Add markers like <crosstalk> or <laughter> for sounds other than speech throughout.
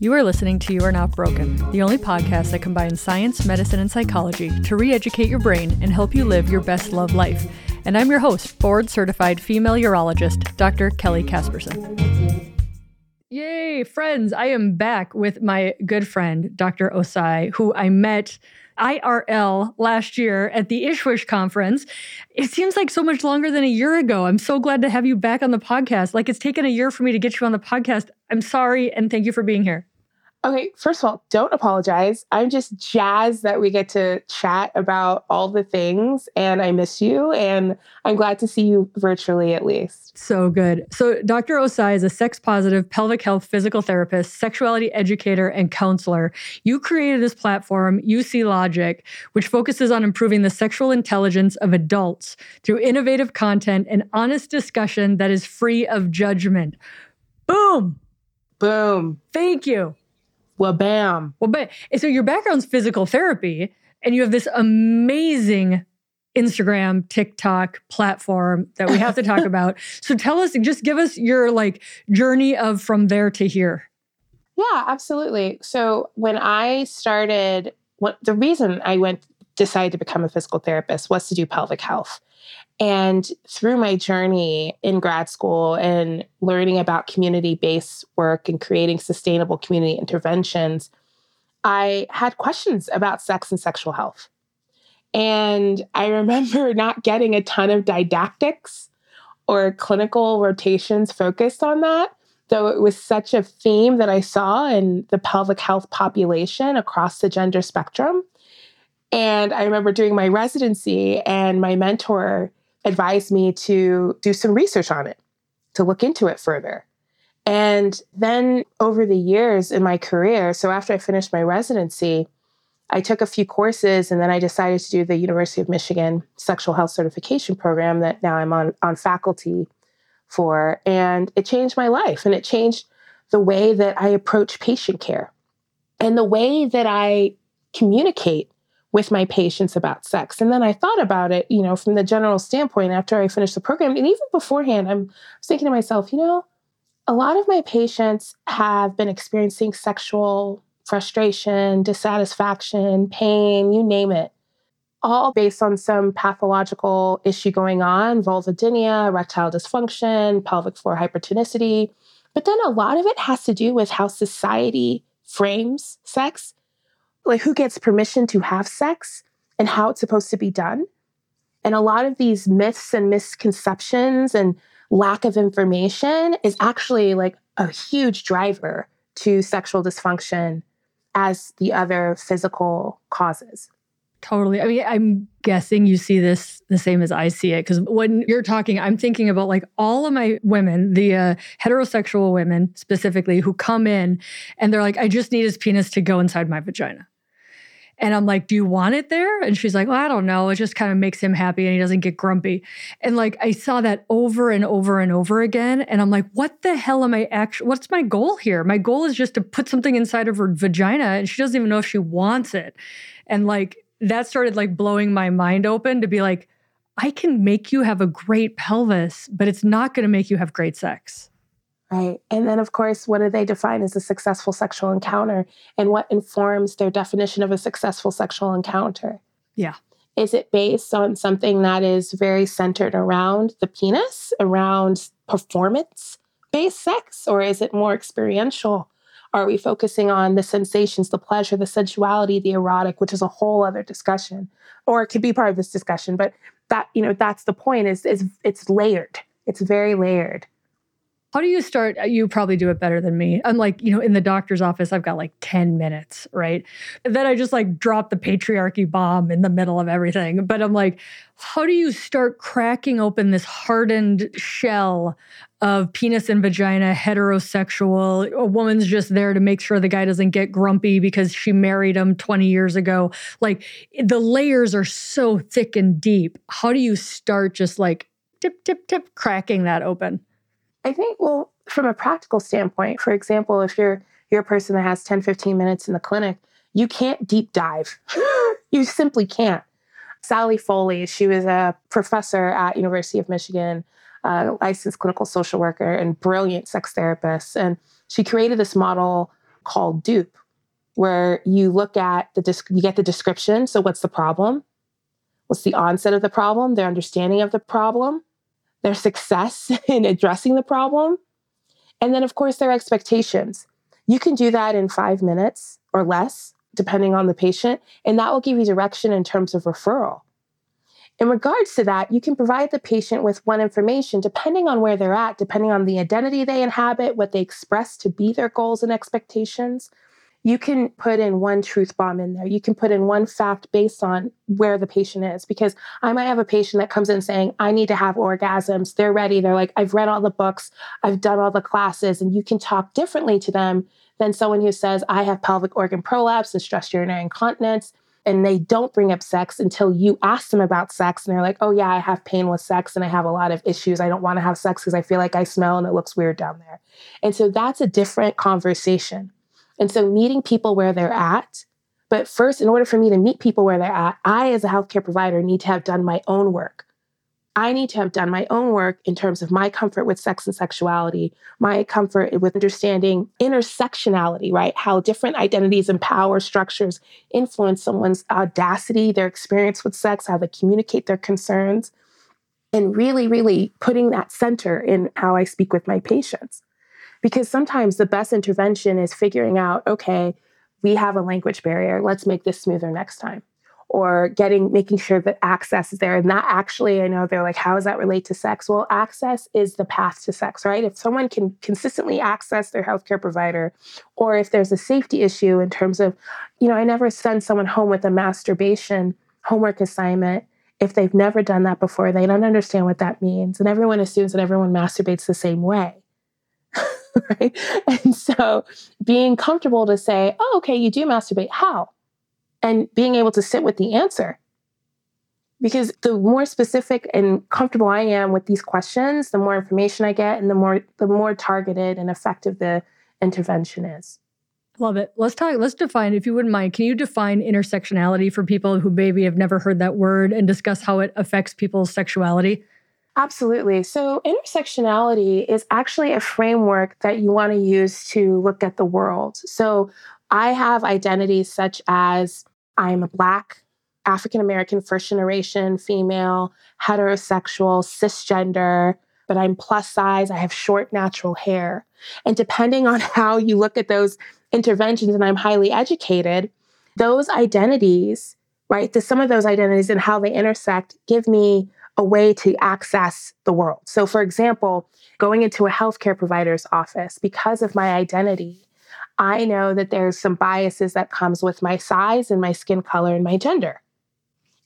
You are listening to You Are Not Broken, the only podcast that combines science, medicine, and psychology to re educate your brain and help you live your best love life. And I'm your host, board certified female urologist, Dr. Kelly Casperson. Yay, friends! I am back with my good friend, Dr. Ossai, who I met IRL last year at the ISSWSH conference. It seems like so much longer than a year ago. I'm so glad to have you back on the podcast. Like it's taken a year for me to get you on the podcast. I'm sorry and thank you for being here. Okay, first of all, don't apologize. I'm just jazzed that we get to chat about all the things, and I miss you, and I'm glad to see you virtually at least. So good. So, Dr. Ossai is a sex positive pelvic health physical therapist, sexuality educator, and counselor. You created this platform, YouSeeLogic, which focuses on improving the sexual intelligence of adults through innovative content and honest discussion that is free of judgment. Boom. Boom. Thank you. Well, bam. Well, but so your background's physical therapy, and you have this amazing Instagram, TikTok platform that we have to talk <laughs> about. So tell us, just give us your like journey of from there to here. Yeah, absolutely. So when I started, what the reason I went decided to become a physical therapist was to do pelvic health. And through my journey in grad school and learning about community based work and creating sustainable community interventions, I had questions about sex and sexual health. And I <laughs> remember not getting a ton of didactics or clinical rotations focused on that, though it was such a theme that I saw in the pelvic health population across the gender spectrum. And I remember doing my residency, and my mentor advised me to do some research on it, to look into it further. And then over the years in my career, so after I finished my residency, I took a few courses and then I decided to do the University of Michigan Sexual Health Certification Program that now I'm on, on faculty for. And it changed my life and it changed the way that I approach patient care and the way that I communicate with my patients about sex. And then I thought about it, you know, from the general standpoint after I finished the program. And even beforehand, I'm thinking to myself, you know, a lot of my patients have been experiencing sexual frustration, dissatisfaction, pain, you name it, all based on some pathological issue going on vulvodynia, erectile dysfunction, pelvic floor hypertonicity. But then a lot of it has to do with how society frames sex like who gets permission to have sex and how it's supposed to be done. And a lot of these myths and misconceptions and lack of information is actually like a huge driver to sexual dysfunction as the other physical causes. Totally. I mean, I'm guessing you see this the same as I see it because when you're talking, I'm thinking about like all of my women, the uh, heterosexual women specifically, who come in and they're like, I just need his penis to go inside my vagina. And I'm like, Do you want it there? And she's like, Well, I don't know. It just kind of makes him happy and he doesn't get grumpy. And like, I saw that over and over and over again. And I'm like, What the hell am I actually, what's my goal here? My goal is just to put something inside of her vagina and she doesn't even know if she wants it. And like, that started like blowing my mind open to be like, I can make you have a great pelvis, but it's not going to make you have great sex. Right. And then, of course, what do they define as a successful sexual encounter? And what informs their definition of a successful sexual encounter? Yeah. Is it based on something that is very centered around the penis, around performance based sex, or is it more experiential? Are we focusing on the sensations, the pleasure, the sensuality, the erotic, which is a whole other discussion, or it could be part of this discussion? But that you know, that's the point. Is is it's layered. It's very layered. How do you start? Uh, you probably do it better than me. I'm like, you know, in the doctor's office, I've got like 10 minutes, right? And then I just like drop the patriarchy bomb in the middle of everything. But I'm like, how do you start cracking open this hardened shell of penis and vagina, heterosexual? A woman's just there to make sure the guy doesn't get grumpy because she married him 20 years ago. Like the layers are so thick and deep. How do you start just like tip, tip, tip, cracking that open? I think, well, from a practical standpoint, for example, if you're you're a person that has 10, 15 minutes in the clinic, you can't deep dive. <laughs> you simply can't. Sallie Foley, she was a professor at University of Michigan licensed clinical social worker and brilliant sex therapist. And she created this model called DUPE, where you look at the, you get the description. So, what's the problem? What's the onset of the problem? Their understanding of the problem, their success <laughs> in addressing the problem, and then, of course, their expectations. You can do that in five minutes or less, depending on the patient, and that will give you direction in terms of referral. In regards to that, you can provide the patient with one information depending on where they're at, depending on the identity they inhabit, what they express to be their goals and expectations. You can put in one truth bomb in there. You can put in one fact based on where the patient is. Because I might have a patient that comes in saying, I need to have orgasms. They're ready. They're like, I've read all the books, I've done all the classes. And you can talk differently to them than someone who says, I have pelvic organ prolapse and stress urinary incontinence and they don't bring up sex until you ask them about sex and they're like, oh, yeah, I have pain with sex and I have a lot of issues. I don't want to have sex because I feel like I smell and it looks weird down there. And so that's a different conversation. And so meeting people where they're at. But first, in order for me to meet people where they're at, I, as a healthcare provider, need to have done my own work. I need to have done my own work in terms of my comfort with sex and sexuality, my comfort with understanding intersectionality, right? How different identities and power structures influence someone's audacity, their experience with sex, how they communicate their concerns, and really, really putting that center in how I speak with my patients. Because sometimes the best intervention is figuring out, okay, we have a language barrier. Let's make this smoother next time. Or getting making sure that access is there. And that actually i know they're like how does that relate to sex? Well access is the path to sex right? If someone can consistently access their healthcare provider or if there's a safety issue in terms of you know i never send someone home with a masturbation homework assignment if they've never done that before. They don't understand what that means. And everyone assumes that everyone masturbates the same way <laughs> right and so being comfortable to say oh okay you do masturbate how and being able to sit with the answer. Because the more specific and comfortable I am with these questions, the more information I get and the more the more targeted and effective the intervention is. Love it. Let's talk, let's define, if you wouldn't mind, can you define intersectionality for people who maybe have never heard that word and discuss how it affects people's sexuality? Absolutely. So, intersectionality is actually a framework that you want to use to look at the world. So, I have identities such as I'm a Black, African American, first generation female, heterosexual, cisgender, but I'm plus size. I have short natural hair. And depending on <laughs> how you look at those interventions, and I'm highly educated, those identities, right, the, some of those identities and how they intersect give me a way to access the world. So, for example, going into a healthcare provider's office because of my identity, I know that there's some biases that comes with my size and my skin color and my gender.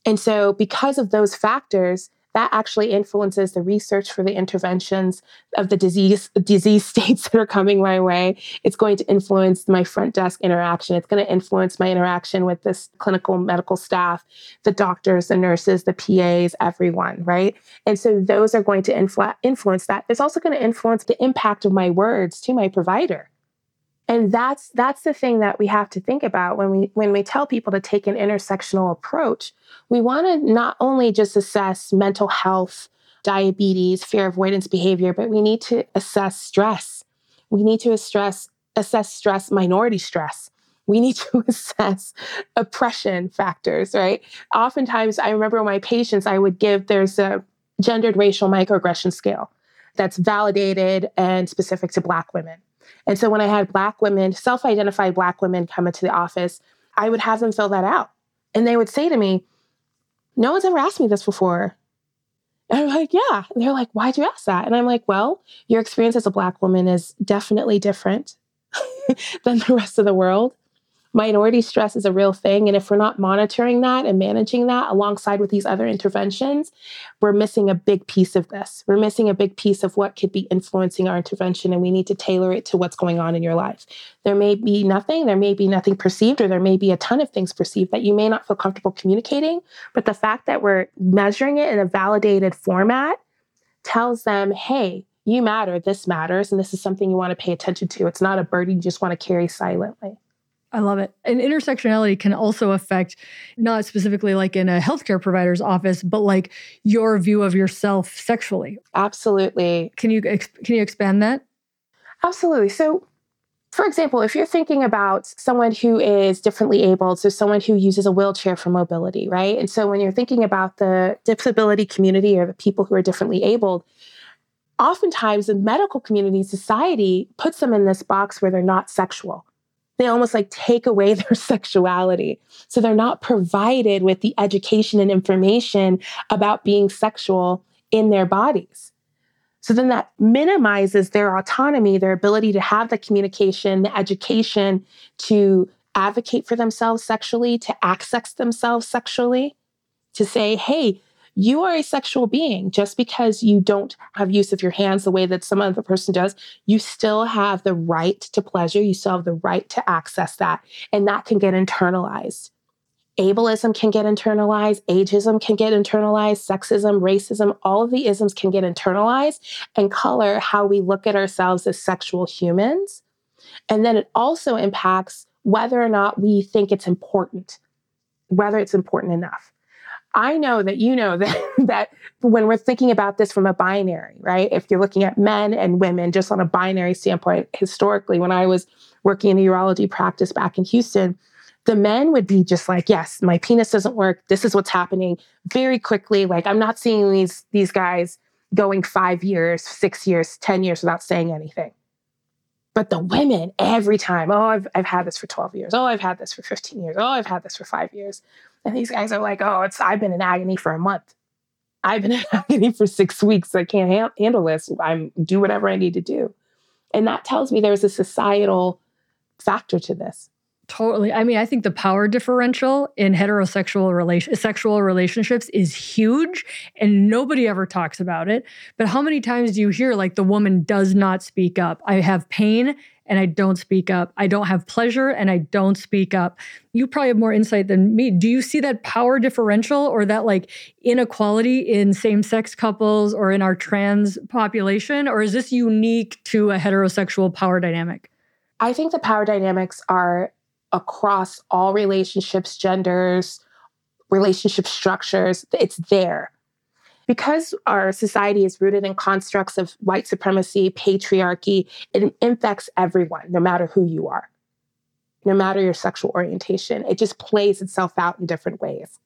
And so because of those factors, that actually influences the research for the interventions of the disease disease <laughs> states that are coming my way. It's going to influence my front desk interaction. It's going to influence my interaction with this clinical medical staff, the doctors, the nurses, the PAs, everyone, right? And so those are going to influ- influence that. It's also going to influence the impact of my words to my provider and that's that's the thing that we have to think about when we when we tell people to take an intersectional approach. We want to not only just assess mental health diabetes fear avoidance behavior but we need to assess stress. We need to assess assess stress minority stress. We need to <laughs> assess oppression factors right? Oftentimes i remember my patients i would give there's a gendered racial microaggression scale that's validated and specific to black women and so when I had Black women, self identified Black women come into the office, I would have them fill that out. And they would say to me, No one's ever asked me this before. And I'm like, Yeah. And they're like, Why'd you ask that? And I'm like, Well, your experience as a Black woman is definitely different <laughs> than the rest of the world minority stress is a real thing. And if we're not monitoring that and managing that alongside with these other interventions, we're missing a big piece of this. We're missing a big piece of what could be influencing our intervention, and we need to tailor it to what's going on in your life. There may be nothing, there may be nothing perceived, or there may be a ton of things perceived that you may not feel comfortable communicating. But the fact that we're measuring it in a validated format tells them, hey, you matter, this matters, and this is something you want to pay attention to. It's not a burden you just want to carry silently. I love it. And intersectionality can also affect not specifically like in a healthcare provider's office, but like your view of yourself sexually. Absolutely. Can you can you expand that? Absolutely. So for example, if you're thinking about someone who is differently abled, so someone who uses a wheelchair for mobility, right? And so when you're thinking about the disability community or the people who are differently abled, oftentimes the medical community, society puts them in this box where they're not sexual. They almost like take away <laughs> their sexuality. So they're not provided with the education and information about being sexual in their bodies. So then that minimizes their autonomy, their ability to have the communication, the education to advocate for themselves sexually, to access themselves sexually, to say, hey, you are a sexual being. Just because you don't have use of your hands the way that some other person does, you still have the right to pleasure. You still have the right to access that. And that can get internalized ableism can get internalized, ageism can get internalized, sexism, racism, all of the isms can get internalized and color how we look at ourselves as sexual humans. And then it also impacts whether or not we think it's important, whether it's important enough. I know that you know <laughs> that, that when we're thinking about this from a binary, right? If you're looking at men and women just on a binary standpoint, historically, when I was working in a urology practice back in Houston, the men would be just like, yes, my penis doesn't work. This is what's happening very quickly. Like I'm not seeing these these guys going five years, six years, 10 years without saying anything. But the women, every time, oh, I've, I've had this for 12 years. Oh, I've had this for 15 years. Oh, I've had this for five years. And these guys are like, oh, it's I've been in agony for a month. I've been in <laughs> agony for six weeks. I can't ha- handle this. I'm do whatever I need to do. And that tells me there's a societal factor to this. Totally. I mean, I think the power differential in heterosexual relation sexual relationships is huge and nobody ever talks about it. But how many times do you hear like the woman does not speak up? I have pain and I don't speak up. I don't have pleasure and I don't speak up. You probably have more insight than me. Do you see that power differential or that like inequality in same-sex couples or in our trans population or is this unique to a heterosexual power dynamic? I think the power dynamics are across all relationships, genders, relationship structures. It's there. Because our society is rooted in constructs of white supremacy, patriarchy, it infects everyone, no matter who you are, no matter your sexual orientation. It just plays itself out in different ways.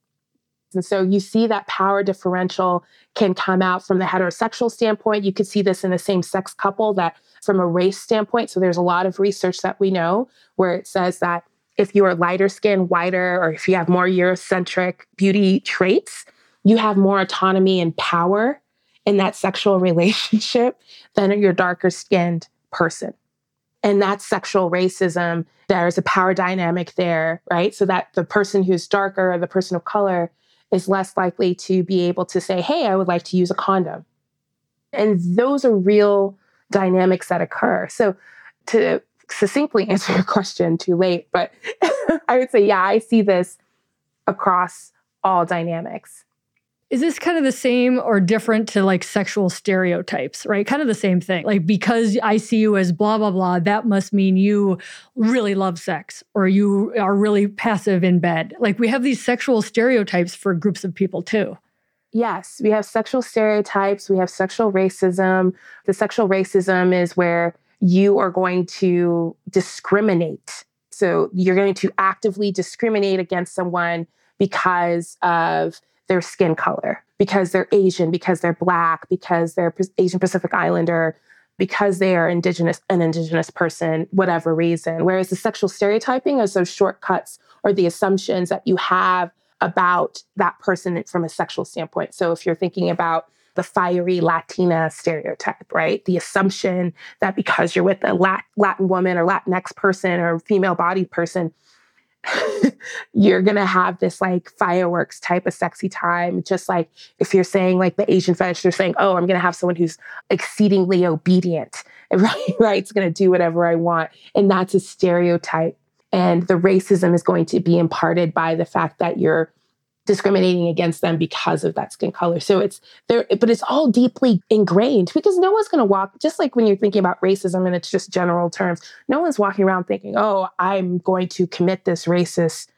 And so you see that power differential can come out from the heterosexual standpoint. You could see this in a same sex couple that from a race standpoint. So there's a lot of research that we know where it says that if you are lighter skin, whiter, or if you have more Eurocentric beauty traits, you have more autonomy and power in that sexual <laughs> relationship than your darker skinned person. And that's sexual racism. There's a power dynamic there, right? So that the person who's darker or the person of color is less likely to be able to say, hey, I would like to use a condom. And those are real dynamics that occur. So to succinctly <laughs> answer your question too late, but <laughs> I would say, yeah, I see this across all dynamics. Is this kind of the same or different to like sexual stereotypes, right? Kind of the same thing. Like, because I see you as blah, blah, blah, that must mean you really love sex or you are really passive in bed. Like, we have these sexual stereotypes for groups of people too. Yes, we have sexual stereotypes, we have sexual racism. The sexual racism is where you are going to discriminate. So you're going to actively discriminate against someone because of their skin color, because they're Asian, because they're Black, because they're Asian Pacific Islander, because they are indigenous, an indigenous person, whatever reason. Whereas the sexual stereotyping is those shortcuts or the assumptions that you have about that person from a sexual standpoint. So if you're thinking about the fiery Latina stereotype, right? The assumption that because you're with a Latin woman or Latinx person or female bodied person, <laughs> you're going to have this like fireworks type of sexy time. Just like if you're saying like the Asian fetish, they're saying, oh, I'm going to have someone who's exceedingly obedient, <laughs> right? right? It's going to do whatever I want. And that's a stereotype. And the racism is going to be imparted by the fact that you're discriminating against them because of that skin color. So it's there, but it's all deeply ingrained because no one's going to walk, just like when you're thinking about racism and it's just general terms, no one's walking around thinking, oh, I'm going to commit this racist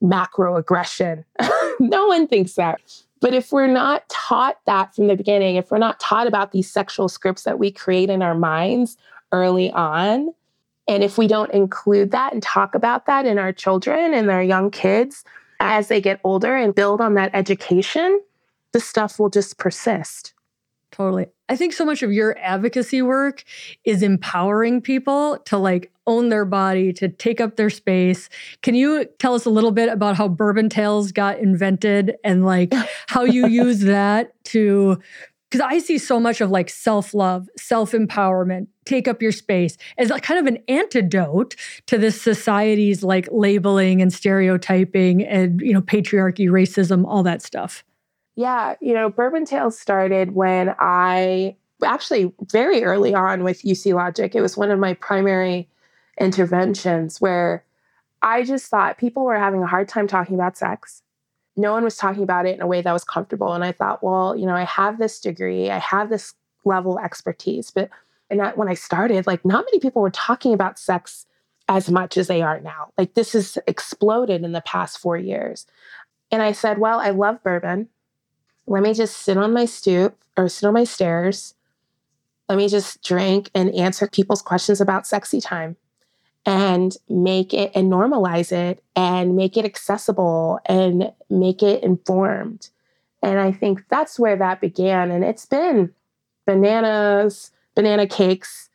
macro aggression. <laughs> no one thinks that. But if we're not taught that from the beginning, if we're not taught about these sexual scripts that we create in our minds early on, and if we don't include that and talk about that in our children and our young kids, as they get older and build on that education, the stuff will just persist. Totally. I think so much of your advocacy work is empowering people to like own their body, to take up their space. Can you tell us a little bit about how Bourbon Tails got invented and like how you <laughs> use that to because I see so much of like self love, self empowerment, take up your space as like kind of an antidote to this society's like labeling and stereotyping and, you know, patriarchy, racism, all that stuff. Yeah. You know, Bourbon Tales started when I actually very early on with YouSeeLogic. It was one of my primary interventions where I just thought people were having a hard time talking about sex no one was talking about it in a way that was comfortable. And I thought, well, you know, I have this degree, I have this level of expertise, but and that, when I started, like not many people were talking about sex as much as they are now. Like this has exploded in the past four years. And I said, well, I love bourbon. Let me just sit on my stoop or sit on my stairs. Let me just drink and answer people's questions about sexy time and make it and normalize it and make it accessible and make it informed. And I think that's where that began. And it's been bananas, banana cakes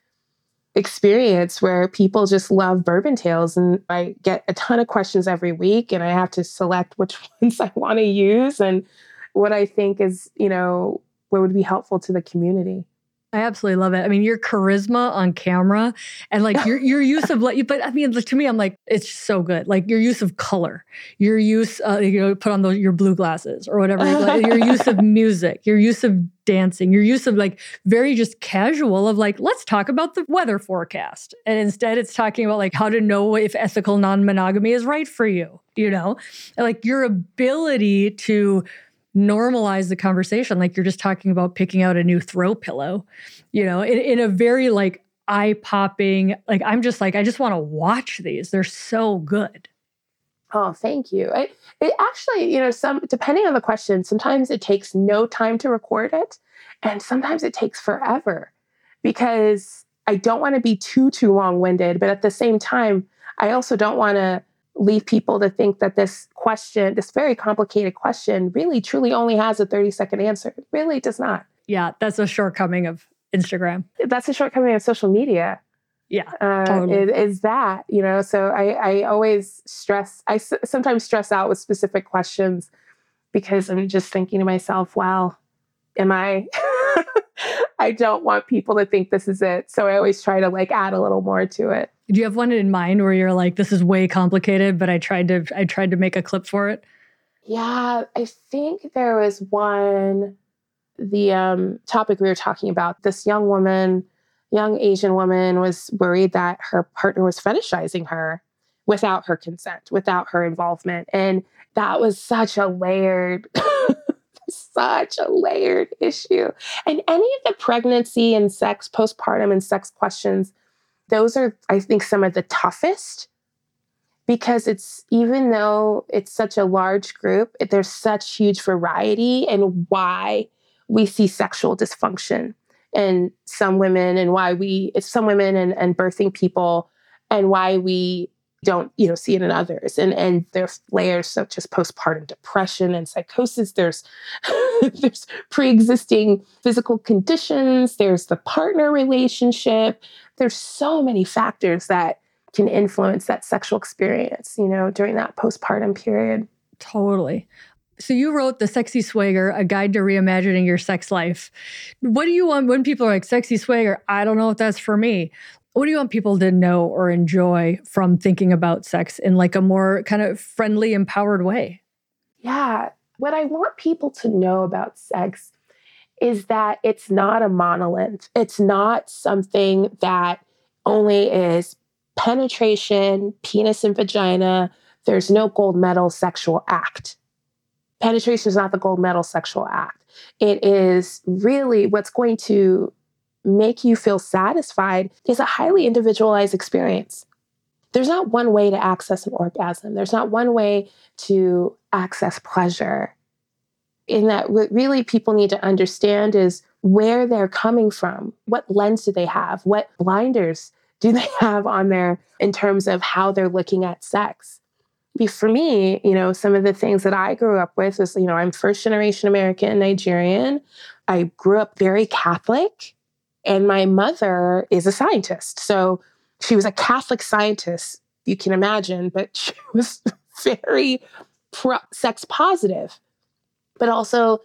experience where people just love bourbon tails. And I get a ton of questions every week and I have to select which <laughs> ones I want to use and what I think is, you know, what would be helpful to the community. I absolutely love it. I mean, your charisma on camera and like your your use of like, but I mean, to me, I'm like, it's so good. Like your use of color, your use, uh, you know, put on those your blue glasses or whatever. like, your use of <laughs> music, your use of dancing, your use of like very just casual of like, let's talk about the weather forecast, and instead it's talking about like how to know if ethical non monogamy is right for you. You know, and, like your ability to normalize the conversation. Like you're just talking about picking out a new throw pillow you know in, in a very like eye popping like i'm just like i just want to watch these. They're so good. Oh thank you. It, it actually you know some depending on the question sometimes it takes no time to record it and sometimes it takes forever because i don't want to be too too long-winded but at the same time i also don't want to leave people to think that this question, this very complicated question, really truly only has a 30 second answer. It really does not. Yeah, that's a shortcoming of Instagram. That's a shortcoming of social media. Yeah, uh, totally. is, that you know? So I, I always stress. I s- sometimes stress out with specific questions because I'm just thinking to myself, "Well, am I?" <laughs> I don't want people to think this is it. So I always try to like add a little more to it. Do you have one in mind where you're like, this is way complicated, but I tried to I tried to make a clip for it? Yeah, I think there was one the um, topic we were talking about. This young woman, young Asian woman, was worried that her partner was fetishizing her without her consent, without her involvement. And that was such a layered <laughs> such a layered issue. And any of the pregnancy and sex, postpartum and sex questions, those are, I think, some of the toughest because it's even though it's such a large group, there's such huge variety in why we see sexual dysfunction in some women and why we, it's some women and, and birthing people and why we don't you know see it in others. And and there's layers such as postpartum depression and psychosis. There's <laughs> there's pre-existing physical conditions. There's the partner relationship. There's so many factors that can influence that sexual experience you know during that postpartum period. Totally. So you wrote the sexy swagger a guide to reimagining your sex life. What do you want when people are like sexy swagger? I don't know if that's for me what do you want people to know or enjoy from thinking about sex in like a more kind of friendly, empowered way? Yeah. What I want people to know about sex is that it's not a monolith. It's not something that only is penetration, penis and vagina. There's no gold medal sexual act. penetration is not the gold medal sexual act. It is really what's going to make you feel satisfied is a highly individualized experience. There's not one way to access an orgasm. There's not one way to access pleasure. In that, what really people need to understand is where they're coming from. What lens do they have? What blinders do they <laughs> have on there in terms of how they're looking at sex? For me, you know, some of the things that I grew up with is, you know, I'm first generation American Nigerian. I grew up very Catholic, and my mother is a scientist. So she was a Catholic scientist, you can imagine, but <laughs> she was very pro- sex positive, but also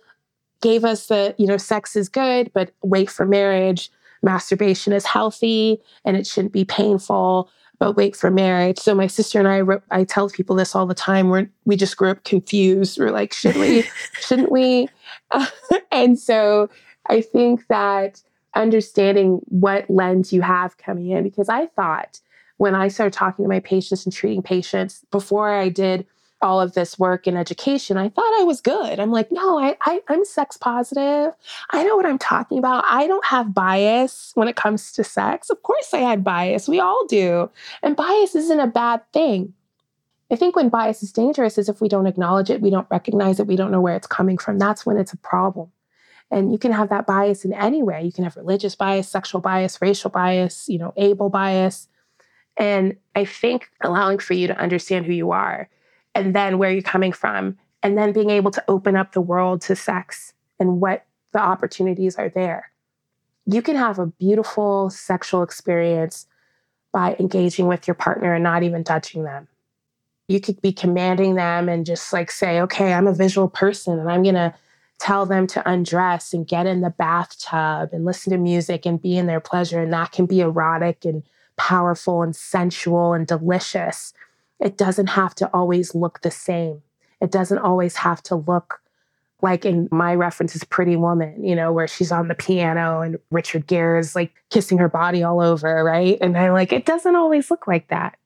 gave us the, you know, sex is good, but wait for marriage. Masturbation is healthy and it shouldn't be painful, but wait for marriage. So my sister and I, I tell people this all the time. We're, we just grew up confused. We're like, should we, <laughs> shouldn't we? <laughs> and so I think that understanding what lens you have coming in, because I thought when I started talking to my patients and treating patients before I did all of this work in education, I thought I was good. I'm like, no, I, I, I'm sex positive. I know what I'm talking about. I don't have bias when it comes to sex. Of course, I had bias. We all do. And bias isn't a bad thing. I think when bias is dangerous is if we don't acknowledge it, we don't recognize it, we don't know where it's coming from. That's when it's a problem. And you can have that bias in any way. You can have religious bias, sexual bias, racial bias, you know, able bias. And I think allowing for you to understand who you are and then where you're coming from, and then being able to open up the world to sex and what the opportunities are there. You can have a beautiful sexual experience by engaging with your partner and not even touching them. You could be commanding them and just like say, okay, I'm a visual person and I'm going to tell them to undress and get in the bathtub and listen to music and be in their pleasure. And that can be erotic and powerful and sensual and delicious. It doesn't have to always look the same. It doesn't always have to look like in my reference is Pretty Woman, you know, where she's on the piano and Richard Gere is like kissing her body all over, right? And I'm like, it doesn't always look like that.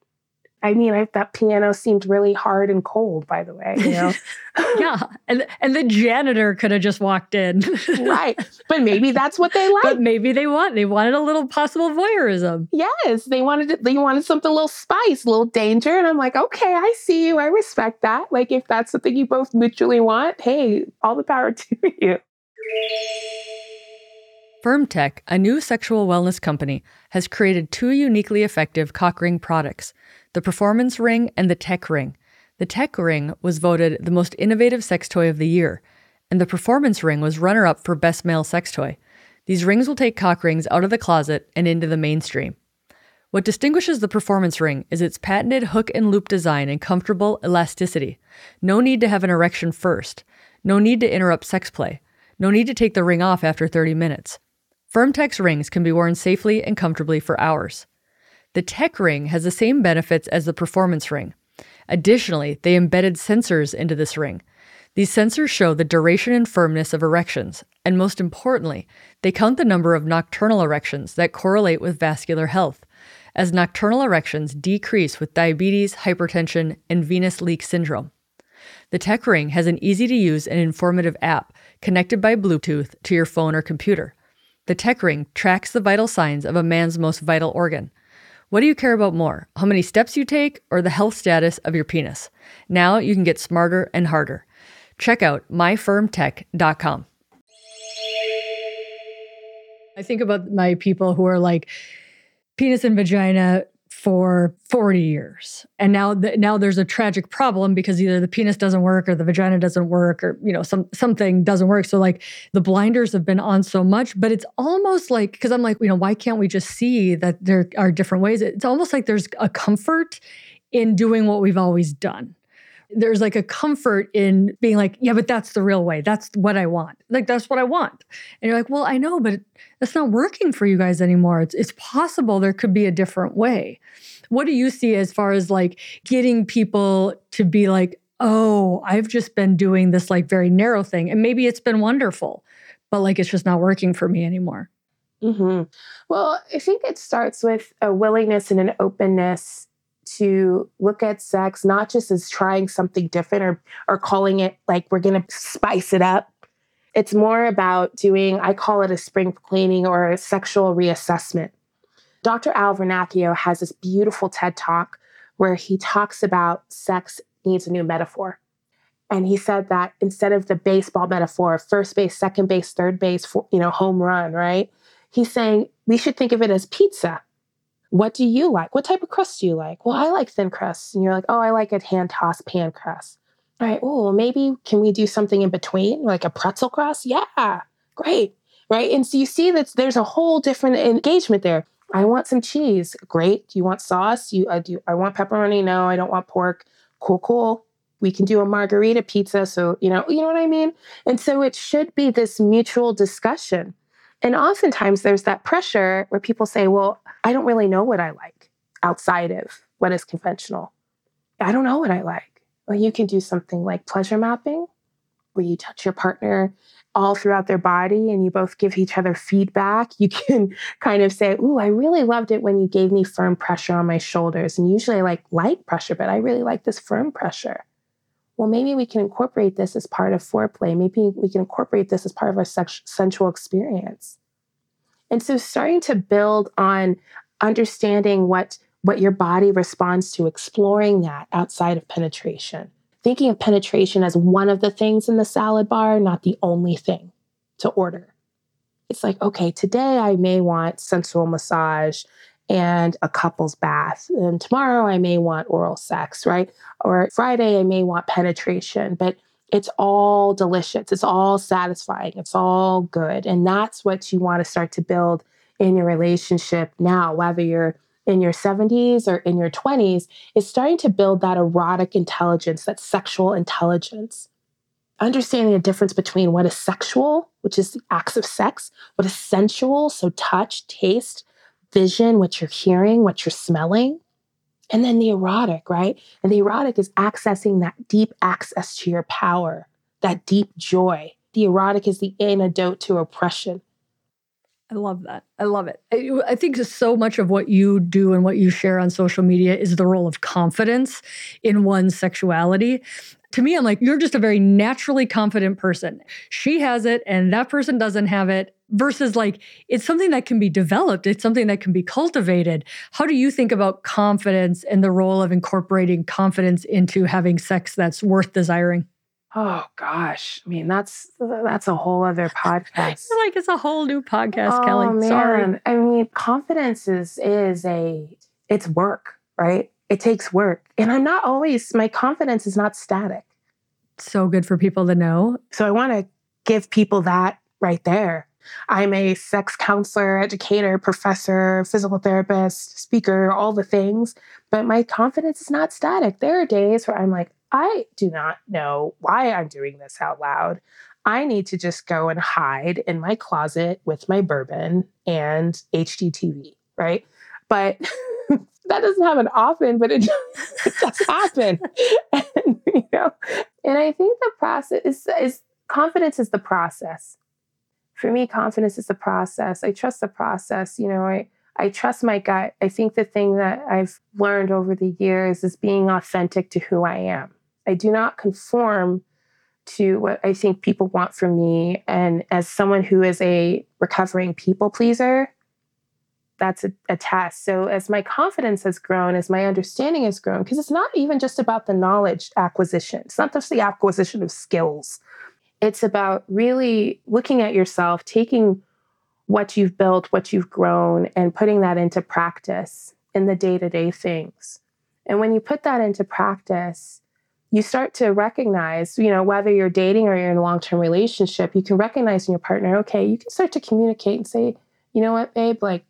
I mean, I, that piano seemed really hard and cold, by the way. You know, <laughs> yeah, and and the janitor could have just walked in, <laughs> right? But maybe that's what they like. But maybe they want they wanted a little possible voyeurism. Yes, they wanted it, they wanted something a little spice, a little danger, and I'm like, okay, I see you, I respect that. Like, if that's something you both mutually want, hey, all the power <laughs> to you. FirmTech, a new sexual wellness company, has created two uniquely effective cock ring products the Performance Ring and the Tech Ring. The Tech Ring was voted the most innovative sex toy of the year, and the Performance Ring was runner up for Best Male Sex Toy. These rings will take cock rings out of the closet and into the mainstream. What distinguishes the Performance Ring is its patented hook and loop design and comfortable elasticity. No need to have an erection first. No need to interrupt sex play. No need to take the ring off after 30 minutes. FirmTech's rings can be worn safely and comfortably for hours. The Tech Ring has the same benefits as the Performance Ring. Additionally, they embedded sensors into this ring. These sensors show the duration and firmness of erections, and most importantly, they count the number of nocturnal erections that correlate with vascular health, as nocturnal erections decrease with diabetes, hypertension, and venous leak syndrome. The Tech Ring has an easy to use and informative app connected by Bluetooth to your phone or computer. The Tech Ring tracks the vital signs of a man's most vital organ, what do you care about more? How many steps you take or the health status of your penis? Now you can get smarter and harder. Check out myfirmtech.com. I think about my people who are like penis and vagina for 40 years. And now th- now there's a tragic problem because either the penis doesn't work or the vagina doesn't work or you know some something doesn't work. So like the blinders have been on so much, but it's almost like cuz I'm like, you know, why can't we just see that there are different ways? It's almost like there's a comfort in doing what we've always done. There's like a comfort in being like, yeah, but that's the real way. That's what I want. Like that's what I want. And you're like, well, I know, but that's not working for you guys anymore. It's it's possible there could be a different way. What do you see as far as like getting people to be like, oh, I've just been doing this like very narrow thing. And maybe it's been wonderful, but like it's just not working for me anymore. Mm-hmm. Well, I think it starts with a willingness and an openness to look at sex not just as trying something different or or calling it like we're going to spice it up. It's more about doing I call it a spring cleaning or a sexual reassessment. Dr. Al Vernacchio has this beautiful TED talk where he talks about sex needs a new metaphor. And he said that instead of the baseball metaphor, first base, second base, third base, you know, home run, right? He's saying we should think of it as pizza. What do you like? What type of crust do you like? Well, I like thin crust. And you're like, oh, I like a hand tossed pan crust. All right. Oh, maybe can we do something in between, like a pretzel crust? Yeah, great. Right. And so you see that there's a whole different engagement there. I want some cheese. Great. Do you want sauce? You, I do. I want pepperoni. No, I don't want pork. Cool, cool we can do a margarita pizza so you know you know what i mean and so it should be this mutual discussion and oftentimes there's that pressure where people say well i don't really know what i like outside of what is conventional i don't know what i like well you can do something like pleasure mapping where you touch your partner all throughout their body and you both give each other feedback. You can <laughs> kind of say, Ooh, I really loved it when you gave me firm pressure on my shoulders. And usually I like light pressure, but I really like this firm pressure well, maybe we can incorporate this as part of foreplay. Maybe we can incorporate this as part of our sex- sensual experience. And so starting to build on understanding what, what your body responds to, exploring that outside of penetration. Thinking of penetration as one of the things in the salad bar, not the only thing to order. It's like, okay, today I may want sensual massage and a couple's bath. And tomorrow I may want oral sex, right? Or Friday I may want penetration, but it's all delicious. It's all satisfying. It's all good. And that's what you want to start to build in your relationship now, whether you're in your 70s or in your 20s, is starting to build that erotic intelligence, that sexual intelligence. Understanding the difference between what is sexual, which is acts of sex, what is sensual, so touch, taste, vision, what you're hearing, what you're smelling. And then the erotic, right? And the erotic is accessing that deep access to your power, that deep joy. The erotic is the antidote to oppression. I love that. I love it. I, I, think so much of what you do and what you share on social media is the role of confidence in one's sexuality. To me, I'm like, you're just a very naturally confident person. She has it, and that person doesn't have it versus like it's something that can be developed it's something that can be cultivated how do you think about confidence and the role of incorporating confidence into having sex that's worth desiring oh gosh. I mean that's that's a whole other <laughs> podcast. Like it's a whole new podcast oh, kelly. Man. sorry i mean confidence is is a it's work right? It takes work. And i'm not always my confidence is not static. So good for people to know. So i want to give people that right there. I'm a sex counselor, educator, professor, physical therapist, speaker, all the things. But my confidence is not static. There are days where I'm like, I do not know why I'm doing this out loud. I need to just go and hide in my closet with my bourbon and HGTV, right? But <laughs> that doesn't happen often, but it, <laughs> it does happen. <laughs> and, you know, and I think the process is, is confidence is the process for me, confidence is the process. I trust the process. You know, I, I trust my gut. I think the thing that I've learned over the years is being authentic to who I am. I do not conform to what I think people want from me. And as someone who is a recovering people pleaser, that's a, a test. So as my confidence has grown, as my understanding has grown, because it's not even just about the knowledge acquisition, it's not just the acquisition of skills it's about really looking at yourself, taking what you've built, what you've grown, and putting that into practice in the day to day things. And when you put that into practice, you start to recognize, you know, whether you're dating or you're in a long term relationship, you can recognize in your partner, okay, you can start to communicate and say, you know what, babe, like,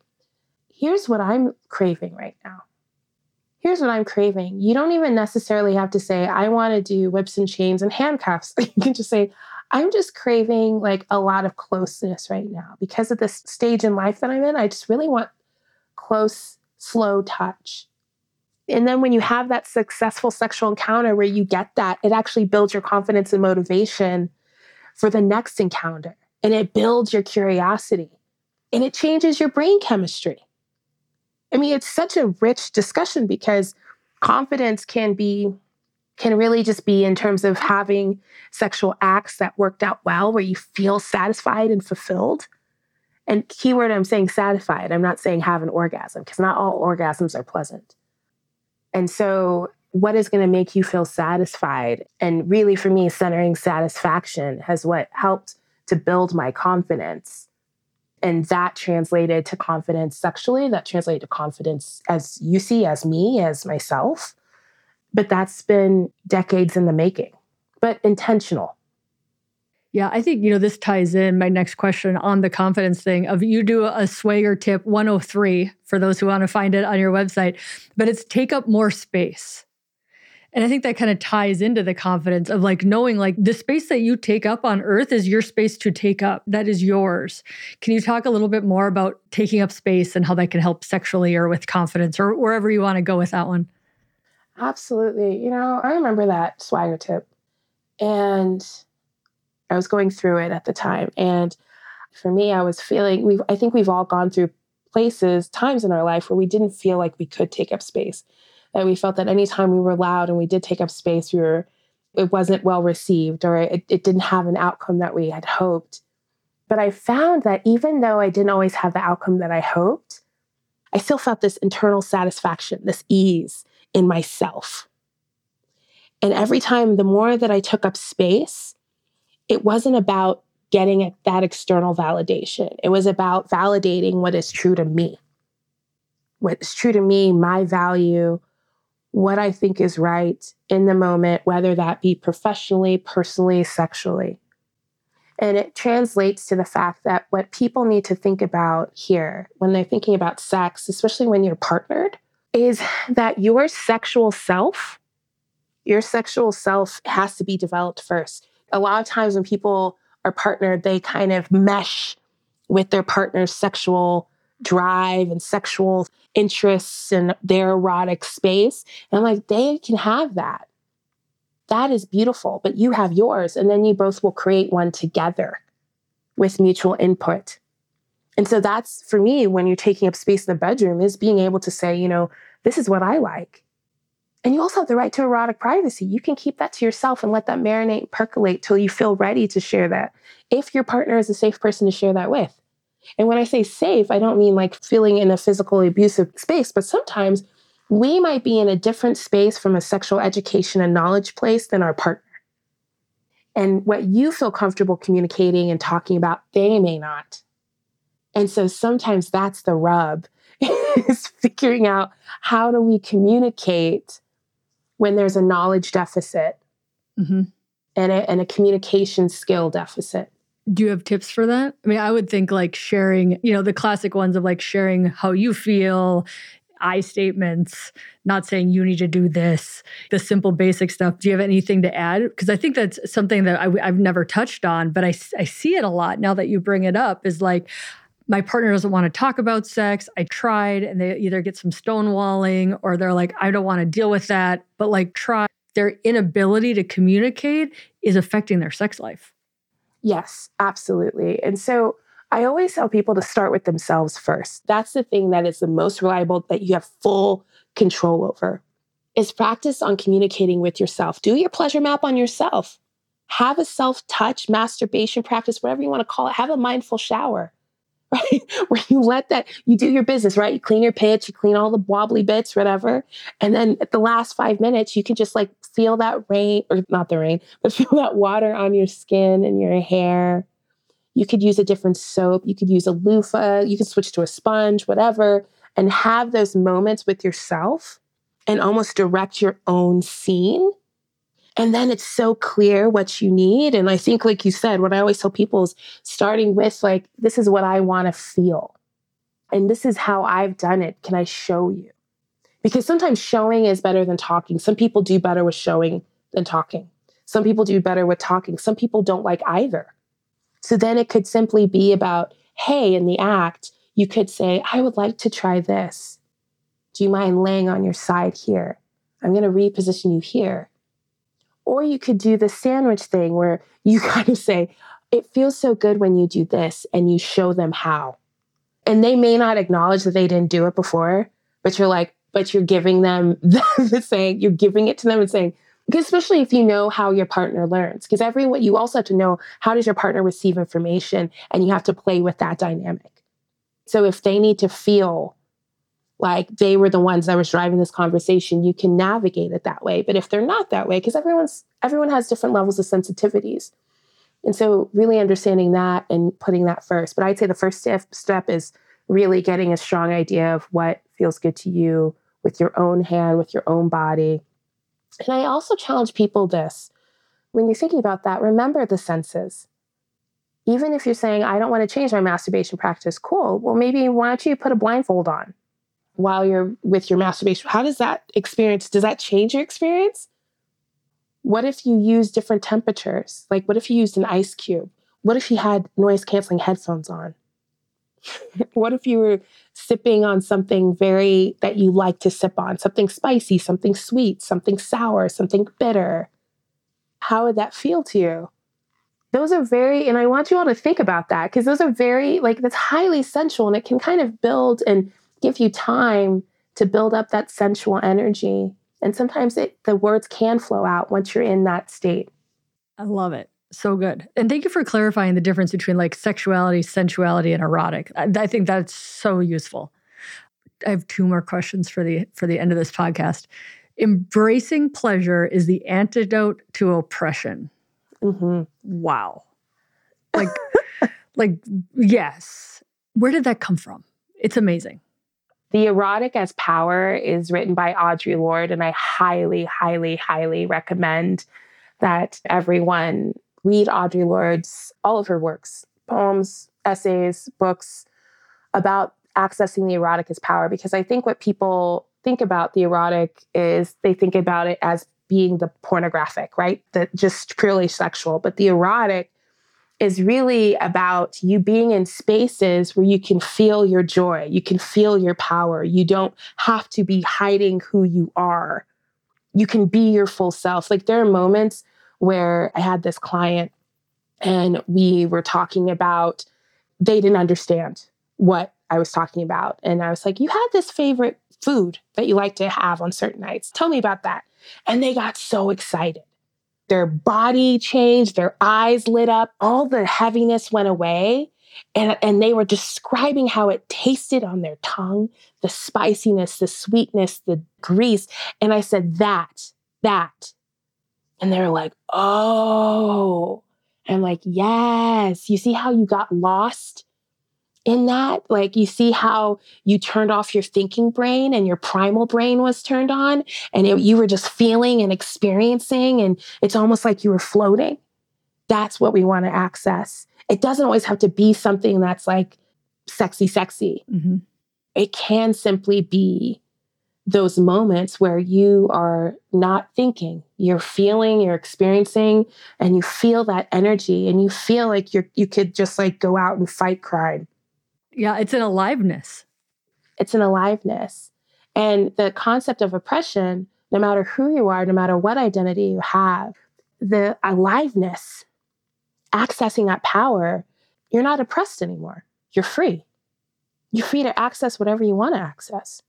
here's what I'm craving right now. Here's what I'm craving. You don't even necessarily have to say, I want to do whips and chains and handcuffs. <laughs> you can just say, I'm just craving like a lot of closeness right now because of this stage in life that I'm in. I just really want close, slow touch. And then when you have that successful sexual encounter where you get that, it actually builds your confidence and motivation for the next encounter. And it builds your curiosity and it changes your brain chemistry. I mean, it's such a rich discussion because confidence can be can really just be in terms of having sexual acts that worked out well where you feel satisfied and fulfilled and keyword i'm saying satisfied i'm not saying have an orgasm because not all orgasms are pleasant and so what is going to make you feel satisfied? And really for me centering satisfaction has what helped to build my confidence. And that translated to confidence sexually that translated to confidence as you see as me as myself. But that's been decades in the making, but intentional. Yeah, I think, you know, this ties in my next question on the confidence thing of you do a Swagger tip 103 for those who want to find it on your website, but it's take up more space. And I think that kind of ties into the confidence of like knowing like the space that you take up on earth is your space to take up. That is yours. Can you talk a little bit more about taking up space and how that can help sexually or with confidence or wherever you want to go with that one? Absolutely. You know, I remember that Swagger tip. And I was going through it at the time. And for me, I was feeling we I think we've all gone through places, times in our life where we didn't feel like we could take up space. That we felt that anytime we were loud and we did take up space, we were it wasn't well received or it, it didn't have an outcome that we had hoped. But I found that even though I didn't always have the outcome that I hoped, I still felt this internal satisfaction, this ease, in myself. And every time, the more that I took up space, it wasn't about getting that external validation. It was about validating what is true to me. What is true to me, my value, what I think is right in the moment, whether that be professionally, personally, sexually. And it translates to the fact that what people need to think about here when they're thinking about sex, especially when you're partnered, is that your sexual self, your sexual self has to be developed first. A lot of times when people are partnered, they kind of mesh with their partner's sexual drive and sexual interests and their erotic space. And I'm like, they can have that. That is beautiful, but you have yours. And then you both will create one together with mutual input. And so that's for me when you're taking up space in the bedroom is being able to say, you know, this is what I like. And you also have the right to erotic privacy. You can keep that to yourself and let that marinate, percolate till you feel ready to share that. If your partner is a safe person to share that with. And when I say safe, I don't mean like feeling in a physically abusive space, but sometimes we might be in a different space from a sexual education and knowledge place than our partner. And what you feel comfortable communicating and talking about, they may not. And so sometimes that's the rub <laughs> is figuring out how do we communicate when there's a knowledge deficit mm-hmm. and, a, and a communication skill deficit. Do you have tips for that? I mean, I would think like sharing, you know, the classic ones of like sharing how you feel, I statements, not saying you need to do this, the simple basic stuff. Do you have anything to add? Because I think that's something that I, have never touched on, but I, I see it a lot now that you bring it up is like, my partner doesn't want to talk about sex. I tried, and they either get some stonewalling or they're like, I don't want to deal with that. But like, try their inability to communicate is affecting their sex life. Yes, absolutely. And so I always tell people to start with themselves first. That's the thing that is the most reliable that you have full control over. Is practice on communicating with yourself. Do your pleasure map on yourself. Have a self touch masturbation practice, whatever you want to call it. Have a mindful shower <laughs> right? Where you let that, you do your business, right? You clean your pitch, you clean all the wobbly bits, whatever. And then at the last five minutes, you can just like feel that rain, or not the rain, <laughs> but feel that water on your skin and your hair. You could use a different soap. You could use a loofah. You could switch to a sponge, whatever, and have those moments with yourself and almost direct your own scene and then it's so clear what you need. And I think, like you said, what I always tell people is starting with, like, this is what I want to feel. And this is how I've done it. Can I show you? Because sometimes showing is better than talking. Some people do better with showing than talking. Some people do better with talking. Some people don't like either. So then it could simply be about, hey, in the act, you could say, I would like to try this. Do you mind laying on your side here? I'm going to reposition you here. Or you could do the sandwich thing where you <laughs> kind of say, it feels so good when you do this and you show them how. And they may not acknowledge that they didn't do it before, but you're like, but you're giving them <laughs> the saying, you're giving it to them and saying, especially if you know how your partner learns, because everyone, you also have to know how does your partner receive information and you have to play with that dynamic. So if they need to feel like they were the ones that was driving this conversation, you can navigate it that way. But if they're not that way, because everyone's everyone has different levels of sensitivities. And so really understanding that and putting that first. But I'd say the first step step is really getting a strong idea of what feels good to you with your own hand, with your own body. And I also challenge people this when you're thinking about that, remember the senses. Even if you're saying, I don't want to change my masturbation practice, cool. Well, maybe why don't you put a blindfold on while you're with your masturbation? How does that experience, does that change your experience? What if you use different temperatures? Like, what if you used an ice cube? What if you had noise canceling headphones on? <laughs> what if you were sipping on something very that you like to sip on, something spicy, something sweet, something sour, something bitter? How would that feel to you? Those are very, and I want you all to think about that because those are very, like, that's highly sensual and it can kind of build and give you time to build up that sensual energy. And sometimes it, the words can flow out once you're in that state. I love it. So good. And thank you for clarifying the difference between like sexuality, sensuality, and erotic. I, I, think that's so useful. I have two more questions for the for the end of this podcast. Embracing pleasure is the antidote to oppression. Mm-hmm. Wow. Like, <laughs> like, yes. Where did that come from? It's amazing. The Erotic as Power is written by Audre Lorde, and I highly, highly, highly recommend that everyone read Audre Lorde's, all of her works, poems, essays, books about accessing the erotic as power. Because I think what people think about the erotic is they think about it as being the pornographic, right? That just purely sexual. But the erotic is really about you being in spaces where you can feel your joy, you can feel your power. You don't have to be hiding who you are. You can be your full self. Like there are moments where I had this client and we were talking about, they didn't understand what I was talking about. And I was like, You had this favorite food that you like to have on certain nights. Tell me about that. And they got so excited. Their body changed, their eyes lit up, all the heaviness went away. And, and they were describing how it tasted on their tongue the spiciness, the sweetness, the grease. And I said, That, that and they were like, oh. I'm like, yes. You see how you got lost in that? Like, you see how you turned off your thinking brain and your primal brain was turned on, and it, you were just feeling and experiencing, and it's almost like you were floating. That's what we want to access. It doesn't always have to be something that's like sexy, sexy. Mm-hmm. It can simply be those moments where you are not thinking you're feeling you're experiencing and you feel that energy and you feel like you're you could just like go out and fight crime yeah it's an aliveness it's an aliveness and the concept of oppression no matter who you are no matter what identity you have the aliveness accessing that power you're not oppressed anymore you're free you're free to access whatever you want to access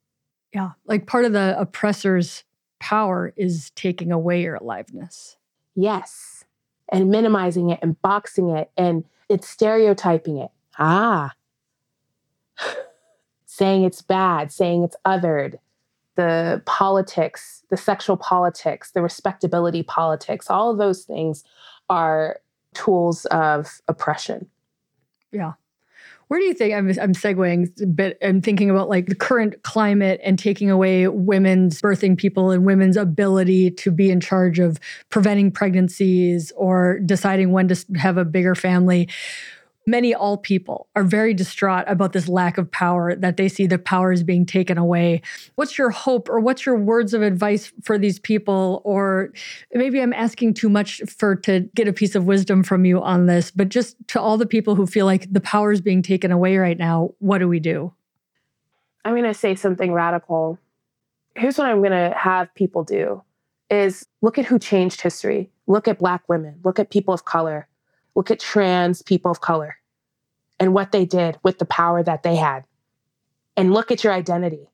yeah. Like part of the oppressor's power is taking away your aliveness. Yes. And minimizing it and boxing it and it's stereotyping it. Ah. Saying it's bad, saying it's othered, the politics, the sexual politics, the respectability politics, all of those things are tools of oppression. Yeah. Where do you think I'm, I'm segueing a bit? I'm thinking about like the current climate and taking away women's birthing people and women's ability to be in charge of preventing pregnancies or deciding when to have a bigger family many all people are very distraught about this lack of power that they see the power is being taken away. What's your hope or what's your words of advice for these people? Or maybe i'm asking too much for to get a piece of wisdom from you on this but just to all the people who feel like the power is being taken away right now what do we do? I'm going to say something radical. Here's what i'm going to have people do is look at who changed history. Look at black women. Look at people of color. Look at trans people of color and what they did with the power that they had. And look at your identity.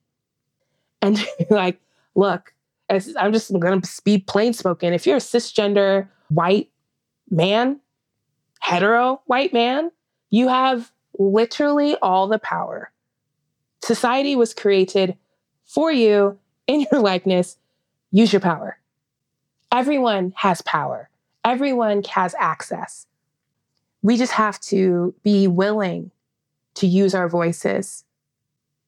and <laughs> like, look, I'm just going to be plain spoken. If you're a cisgender white man, hetero white man, you have literally all the power. Society was created for you in your likeness. Use your power. Everyone has power, everyone has access. We just have to be willing to use our voices.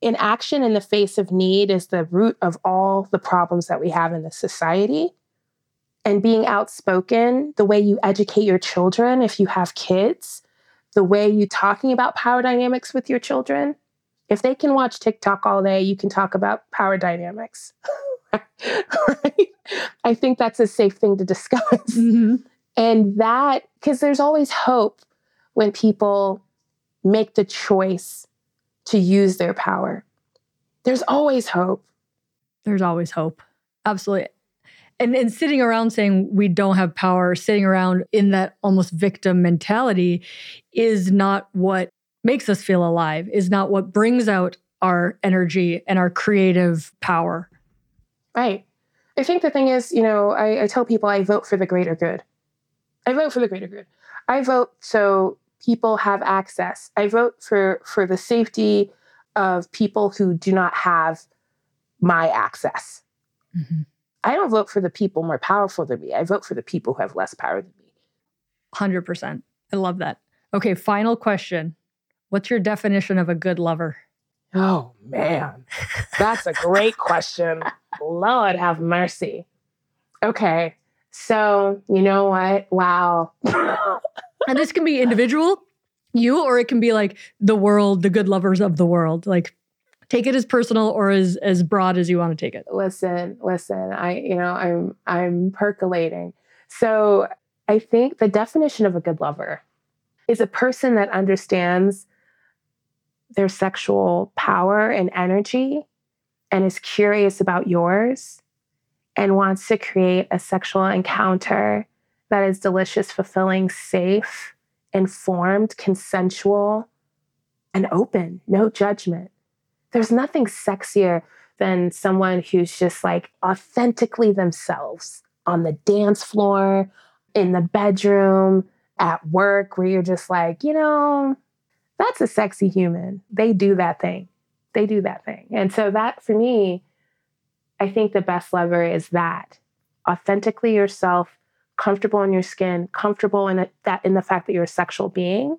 Inaction in the face of need is the root of all the problems that we have in the society. And being outspoken, the way you educate your children, if you have kids, the way you talking about power dynamics with your children. If they can watch TikTok all day, you can talk about power dynamics. <laughs> right? I think that's a safe thing to discuss. Mm-hmm. And that, because there's always hope when people make the choice to use their power. There's always hope. There's always hope. Absolutely. And, and sitting around saying we don't have power, sitting around in that almost victim mentality is not what makes us feel alive, is not what brings out our energy and our creative power. Right. I think the thing is, you know, I, I tell people I vote for the greater good. I vote for the greater good. I vote so people have access. I vote for for the safety of people who do not have my access. Mm-hmm. I don't vote for the people more powerful than me. I vote for the people who have less power than me. 100%. I love that. Okay, final question. What's your definition of a good lover? Oh, man. That's a great question. <laughs> Lord have mercy. Okay. So, you know what? Wow. <laughs> and this can be individual, you, or it can be like the world, the good lovers of the world. Like take it as personal or as as broad as you want to take it. Listen, listen. I, you know, I'm I'm percolating. So I think the definition of a good lover is a person that understands their sexual power and energy and is curious about yours and wants to create a sexual encounter that is delicious, fulfilling, safe, informed, consensual, and open, no judgment. There's nothing sexier than someone who's just like authentically themselves on the dance floor, in the bedroom, at work, where you're just like, you know, that's a sexy human. They do that thing. They do that thing. And so, that for me, I think the best lover is that authentically yourself, comfortable in your skin, comfortable in that in the fact that you're a sexual being,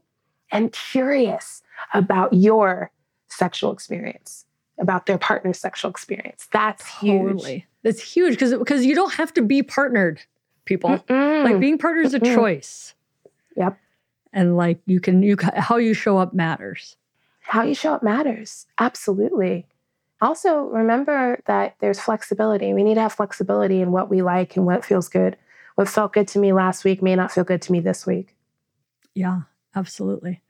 and curious about your sexual experience, about their partner's sexual experience. That's totally. huge. That's huge because because you don't have to be partnered, people. Mm-mm. Like being partnered is a choice. Yep. And like you can you how you show up matters. How you show up matters. Absolutely. Also, remember that there's flexibility. We need to have flexibility in what we like and what feels good. What felt good to me last week may not feel good to me this week. Yeah, absolutely.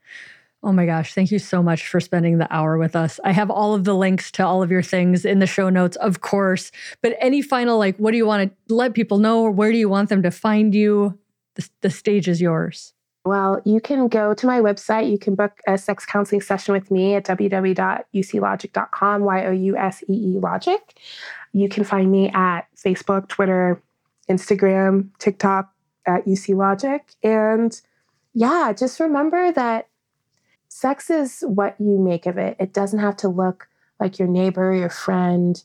Oh my gosh, thank you so much for spending the hour with us. I have all of the links to all of your things in the show notes, of course. But any final, like, what do you want to let people know, or where do you want them to find you? The, the stage is yours. Well, you can go to my website. You can book a sex counseling session with me at www.youseelogic.com, Y O U S E E Logic. You can find me at Facebook, Twitter, Instagram, TikTok at YouSeeLogic. And yeah, just remember that sex is what you make of it. It doesn't have to look like your neighbor, your friend.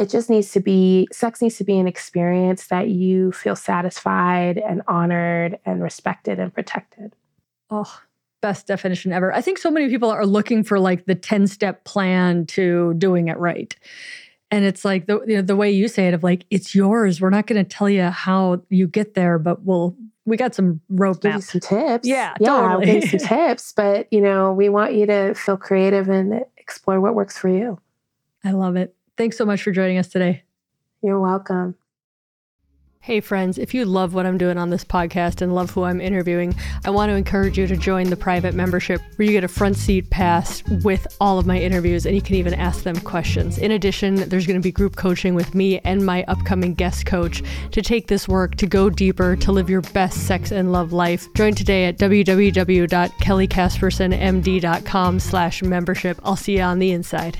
It just needs to be, sex needs to be an experience that you feel satisfied and honored and respected and protected. Oh, best definition ever. I think so many people are looking for like the 10 step plan to doing it right. And it's like the you know, the way you say it of like it's yours. We're not going to tell you how you get there, but we'll we got some rope give you some tips. Yeah, yeah, totally. I'll give you some <laughs> tips. But you know, we want you to feel creative and explore what works for you. I love it. Thanks so much for joining us today. You're welcome. Hey, friends, if you love what I'm doing on this podcast and love who I'm interviewing, I want to encourage you to join the private membership where you get a front seat pass with all of my interviews and you can even ask them questions. In addition, there's going to be group coaching with me and my upcoming guest coach to take this work to go deeper, to live your best sex and love life. Join today at www.kellycaspersonmd.com slash membership. I'll see you on the inside.